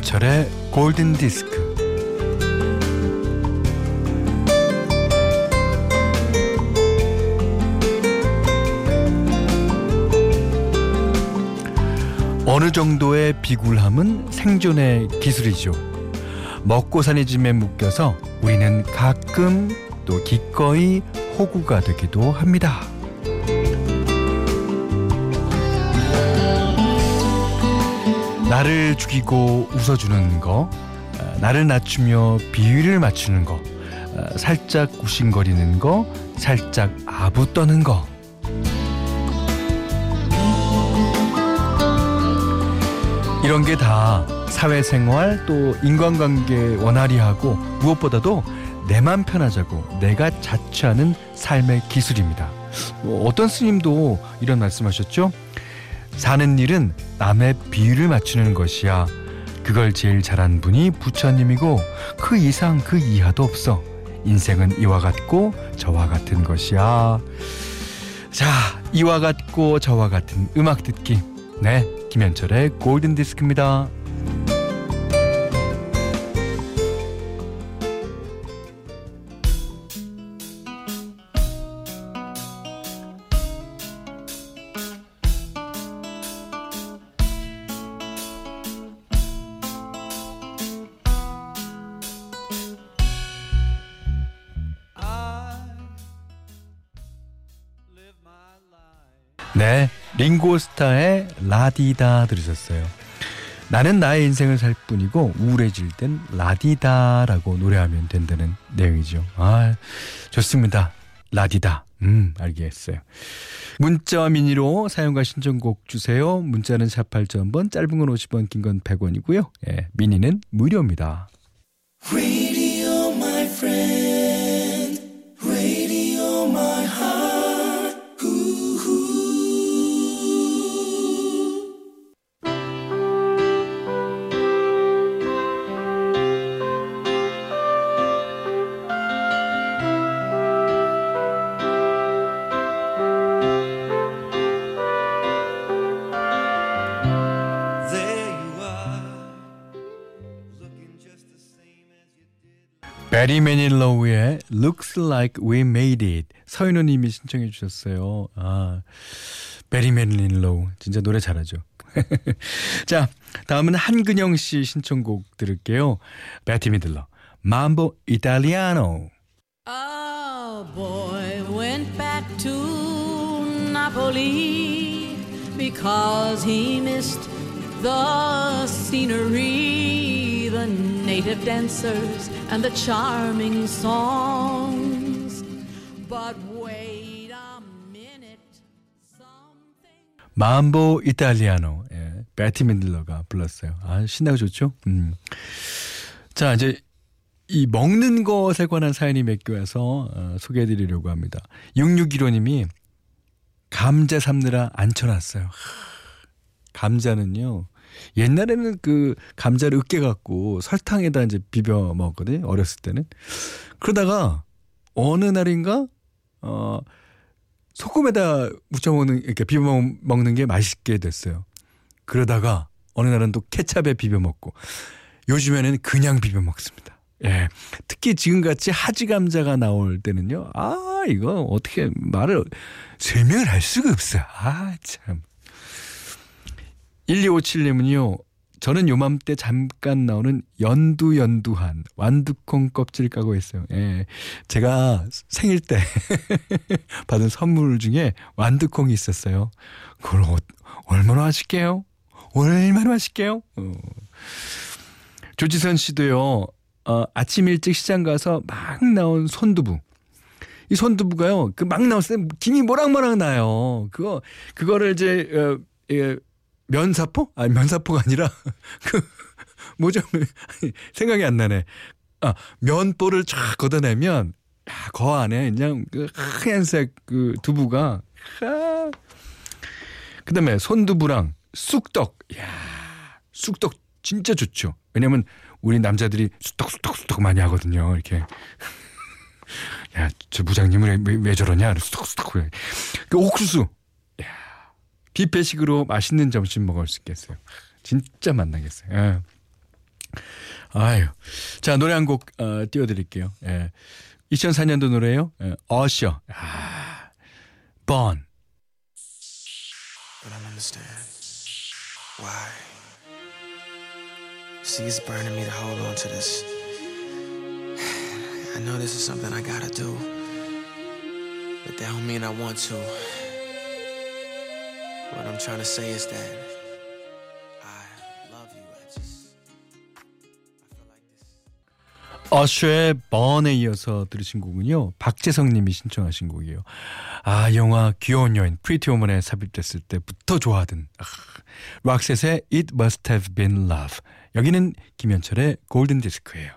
김현철의 골든 디스크. 어느 정도의 비굴함은 생존의 기술이죠. 먹고 사는 짐에 묶여서 우리는 가끔 또 기꺼이 호구가 되기도 합니다. 나를 죽이고 웃어주는 거, 아, 나를 낮추며 비위를 맞추는 거, 아, 살짝 구신거리는 거, 살짝 아부 떠는 거. 이런 게 다 사회생활 또 인간관계 원활히 하고 무엇보다도 내맘 편하자고 내가 자취하는 삶의 기술입니다. 뭐 어떤 스님도 이런 말씀하셨죠? 사는 일은 남의 비위를 맞추는 것이야. 그걸 제일 잘한 분이 부처님이고 그 이상 그 이하도 없어. 인생은 이와 같고 저와 같은 것이야. 자, 이와 같고 저와 같은 음악 듣기. 네, 김현철의 골든 디스크입니다. 네, 링고스타의 라디다 들으셨어요. 나는 나의 인생을 살 뿐이고 우울해질 땐 라디다라고 노래하면 된다는 내용이죠. 아, 좋습니다. 라디다. 음, 알겠어요. 문자와 미니로 사용과 신청곡 주세요. 문자는 샵 8000번, 짧은 건 50원, 긴 건 100원이고요. 예, 미니는 무료입니다. Radio, 베리 매닐로우의 Looks Like We Made It 서인호 님이 신청해 주셨어요. 아, 베리 매닐로우 진짜 노래 잘하죠. 자, 다음은 한근영 씨 신청곡 들을게요. 베티 미들러 Mambo Italiano A boy went back to Napoli because he missed the scenery, the native dancers and the charming songs. But wait a minute, something. mambo 이탈리아노. 예, 베티 민들러가 불렀어요. 아, 신나고 좋죠? 음. 자, 이제 이 먹는 것에 관한 사연이 몇개 와서 어, 소개해 드리려고 합니다. 6615님이 감자 삶느라 앉혀놨어요. 감자는요, 옛날에는 그 감자를 으깨 갖고 설탕에다 이제 비벼 먹었거든요. 어렸을 때는. 그러다가 어느 날인가 어 소금에다 묻혀 먹는 이렇게 비벼 먹는 게 맛있게 됐어요. 그러다가 어느 날은 또 케찹에 비벼 먹고 요즘에는 그냥 비벼 먹습니다. 예. 특히 지금같이 하지 감자가 나올 때는요. 아, 이거 어떻게 말을 설명을 할 수가 없어요. 아, 참. 1257님은요. 저는 요맘때 잠깐 나오는 연두연두한 완두콩 껍질 까고 있어요. 예. 제가 생일 때 받은 선물 중에 완두콩이 있었어요. 그걸 어, 얼마나 맛있게요? 얼마나 맛있게요? 어. 조지선 씨도요. 어, 아침 일찍 시장 가서 막 나온 손두부. 이 손두부가요. 그 막 나왔을 때 김이 모락모락 나요. 그거 그거를 이제 어, 예, 면사포? 아니 면사포가 아니라 그 뭐죠? 생각이 안 나네. 아 면보를 쫙 걷어내면 야, 거 안에 그냥 그 하얀색 그 두부가 아. 그다음에 손두부랑 쑥떡. 야 쑥떡 진짜 좋죠. 왜냐면 우리 남자들이 쑥떡 쑥떡 많이 하거든요. 이렇게. 야, 저 부장님은 왜, 왜 저러냐? 쑥떡쑥떡. 그 옥수수. 뷔페식으로 맛있는 점심 먹을 수 있겠어요. 진짜 만나겠어요. 예. 아유. 자, 노래 한곡 어, 띄워드릴게요. 예. 2004년도 노래요. 예. 어셔. 아, Born. But I understand why. See, it's burning me to hold on to this. I know this is something I gotta do. But that don't mean I want to. What I'm trying to say is that 어셔의 Burn에 이어서 들으신 곡은요. 박재성 님이 신청하신 곡이에요. 아, 영화 귀여운 여인 Pretty Woman에 삽입됐을 때부터 좋아하던 아, 락셋의 It Must Have Been Love. 여기는 김현철의 골든 디스크예요.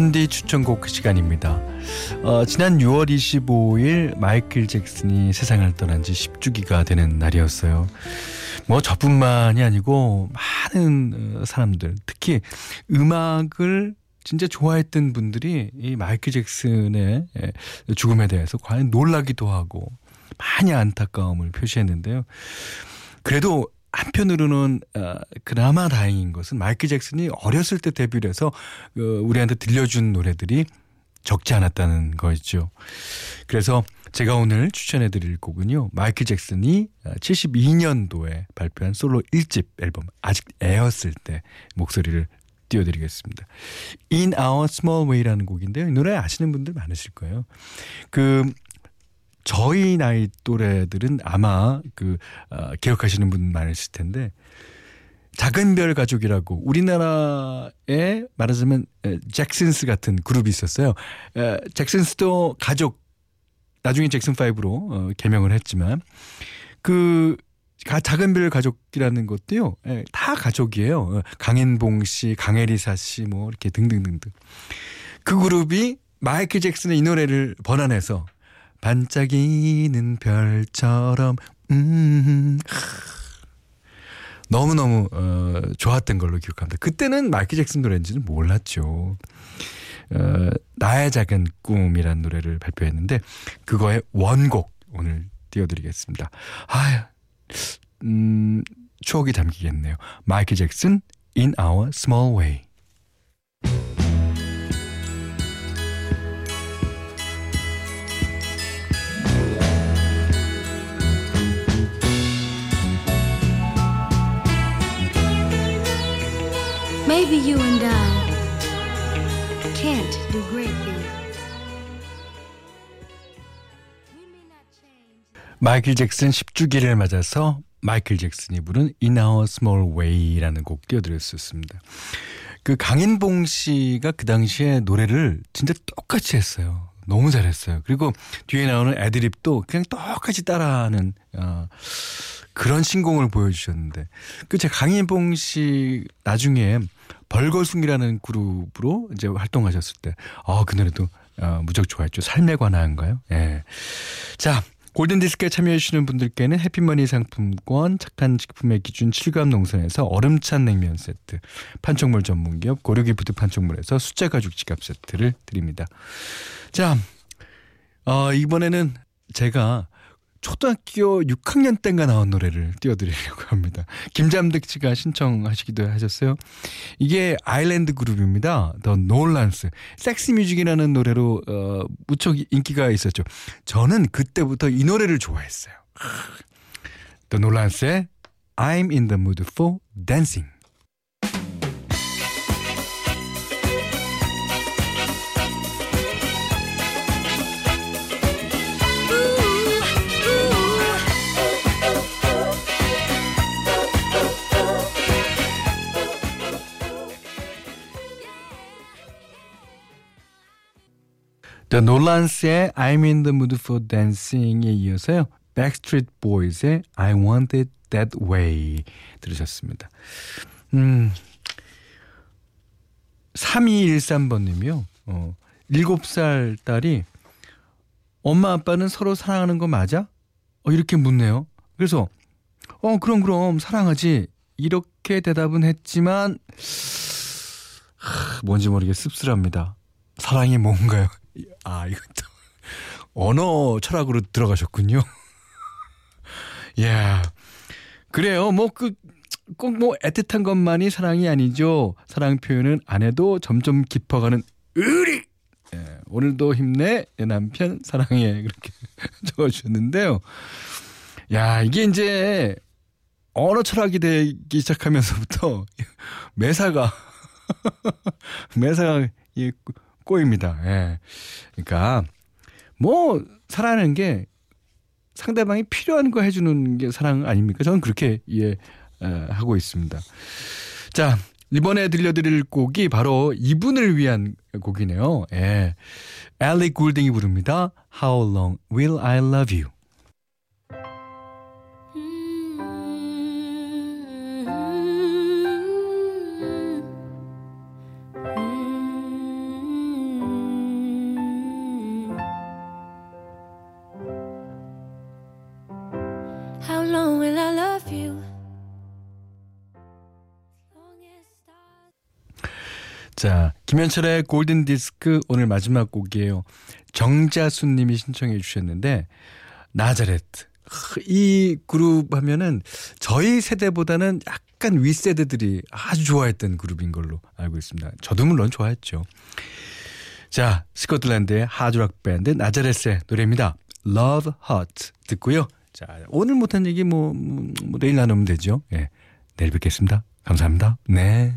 네, 현디 추천곡 시간입니다. 어, 지난 6월 25일 마이클 잭슨이 세상을 떠난 지 10주기가 되는 날이었어요. 뭐 저뿐만이 아니고 많은 어, 사람들, 특히 음악을 진짜 좋아했던 분들이 이 마이클 잭슨의 죽음에 대해서 과연 놀라기도 하고 많이 안타까움을 표시했는데요. 그래도 한편으로는 어, 그나마 다행인 것은 마이클 잭슨이 어렸을 때 데뷔를 해서 어, 우리한테 들려준 노래들이 적지 않았다는 거였죠. 그래서 제가 오늘 추천해 드릴 곡은요. 마이클 잭슨이 72년도에 발표한 솔로 1집 앨범 아직 애였을 때 목소리를 띄워드리겠습니다. In Our Small Way라는 곡인데요. 이 노래 아시는 분들 많으실 거예요. 그 저희 나이 또래들은 아마 그 어, 기억하시는 분 많으실 텐데 작은 별 가족이라고 우리나라에 말하자면 잭슨스 같은 그룹이 있었어요. 에, 잭슨스도 가족 나중에 잭슨 5로 어, 개명을 했지만 그 작은 별 가족이라는 것도요. 에, 다 가족이에요. 어, 강현봉 씨, 강혜리사 씨 뭐 이렇게 등등등등. 그 그룹이 마이클 잭슨의 이 노래를 번안해서 반짝이는 별처럼 음 너무너무 어, 좋았던 걸로 기억합니다. 그때는 마이클 잭슨 노래인지는 몰랐죠. 어, 나의 작은 꿈이라는 노래를 발표했는데 그거의 원곡 오늘 띄워드리겠습니다. 아, 음, 추억이 담기겠네요. 마이클 잭슨 In Our Small Way. Maybe you and I can't do great things. 마이클 잭슨 10주기를 맞아서 마이클 잭슨이 부른 In Our Small Way라는 곡 띄워드렸었습니다. 그 강인봉 씨가 그 당시에 노래를 진짜 똑같이 했어요. 너무 잘했어요. 그리고 뒤에 나오는 애드립도 그냥 똑같이 따라하는 어, 그런 신공을 보여주셨는데 그 제 강인봉 씨 나중에 벌거숭이라는 그룹으로 이제 활동하셨을 때, 어, 그 노래도 어, 무척 좋아했죠. 삶에 관한가요? 예. 자, 골든디스크에 참여해주시는 분들께는 해피머니 상품권, 착한 식품의 기준 7감 농선에서 얼음찬 냉면 세트, 판촉물 전문기업 고려기프트 판촉물에서 숫자 가죽 지갑 세트를 드립니다. 자, 어, 이번에는 제가 초등학교 6학년 때인가 나온 노래를 띄워드리려고 합니다. 김잠득 씨가 신청하시기도 하셨어요. 이게 아일랜드 그룹입니다. 더 놀란스. 섹시 뮤직이라는 노래로 어, 무척 인기가 있었죠. 저는 그때부터 이 노래를 좋아했어요. 더 놀란스의 I'm in the mood for dancing. The Nolans의 I'm in the mood for dancing에 이어서요. Backstreet Boys의 I want it that way 들으셨습니다. 음, 3213번 님이요. 어, 7살 딸이 엄마 아빠는 서로 사랑하는 거 맞아? 어, 이렇게 묻네요. 그래서 어 그럼 그럼 사랑하지 이렇게 대답은 했지만 하, 뭔지 모르게 씁쓸합니다. 사랑이 뭔가요? 아 이것도 언어 철학으로 들어가셨군요. 야 그래요. 뭐 그 꼭 뭐 애틋한 것만이 사랑이 아니죠. 사랑 표현은 안 해도 점점 깊어가는 의리. 예, 오늘도 힘내 내 남편 사랑해 그렇게 적어주셨는데요. 야 이게 이제 언어 철학이 되기 시작하면서부터 매사가 매사가 예, 꼬입니다. 예. 그러니까 뭐 사랑하는 게 상대방이 필요한 거 해주는 게 사랑 아닙니까? 저는 그렇게 이해하고 있습니다. 자, 이번에 들려드릴 곡이 바로 이분을 위한 곡이네요. 예. 엘리 굴딩이 부릅니다. How long will I love you? 자, 김현철의 골든 디스크 오늘 마지막 곡이에요. 정자수 님이 신청해 주셨는데 나자레트. 이 그룹 하면은 저희 세대보다는 약간 윗세대들이 아주 좋아했던 그룹인 걸로 알고 있습니다. 저도 물론 좋아했죠. 자, 스코틀랜드의 하드락 밴드 나자레스의 노래입니다. Love Hurt 듣고요. 자, 오늘 못한 얘기 뭐, 뭐, 뭐 내일 나누면 되죠. 예. 내일 뵙겠습니다. 감사합니다. 네.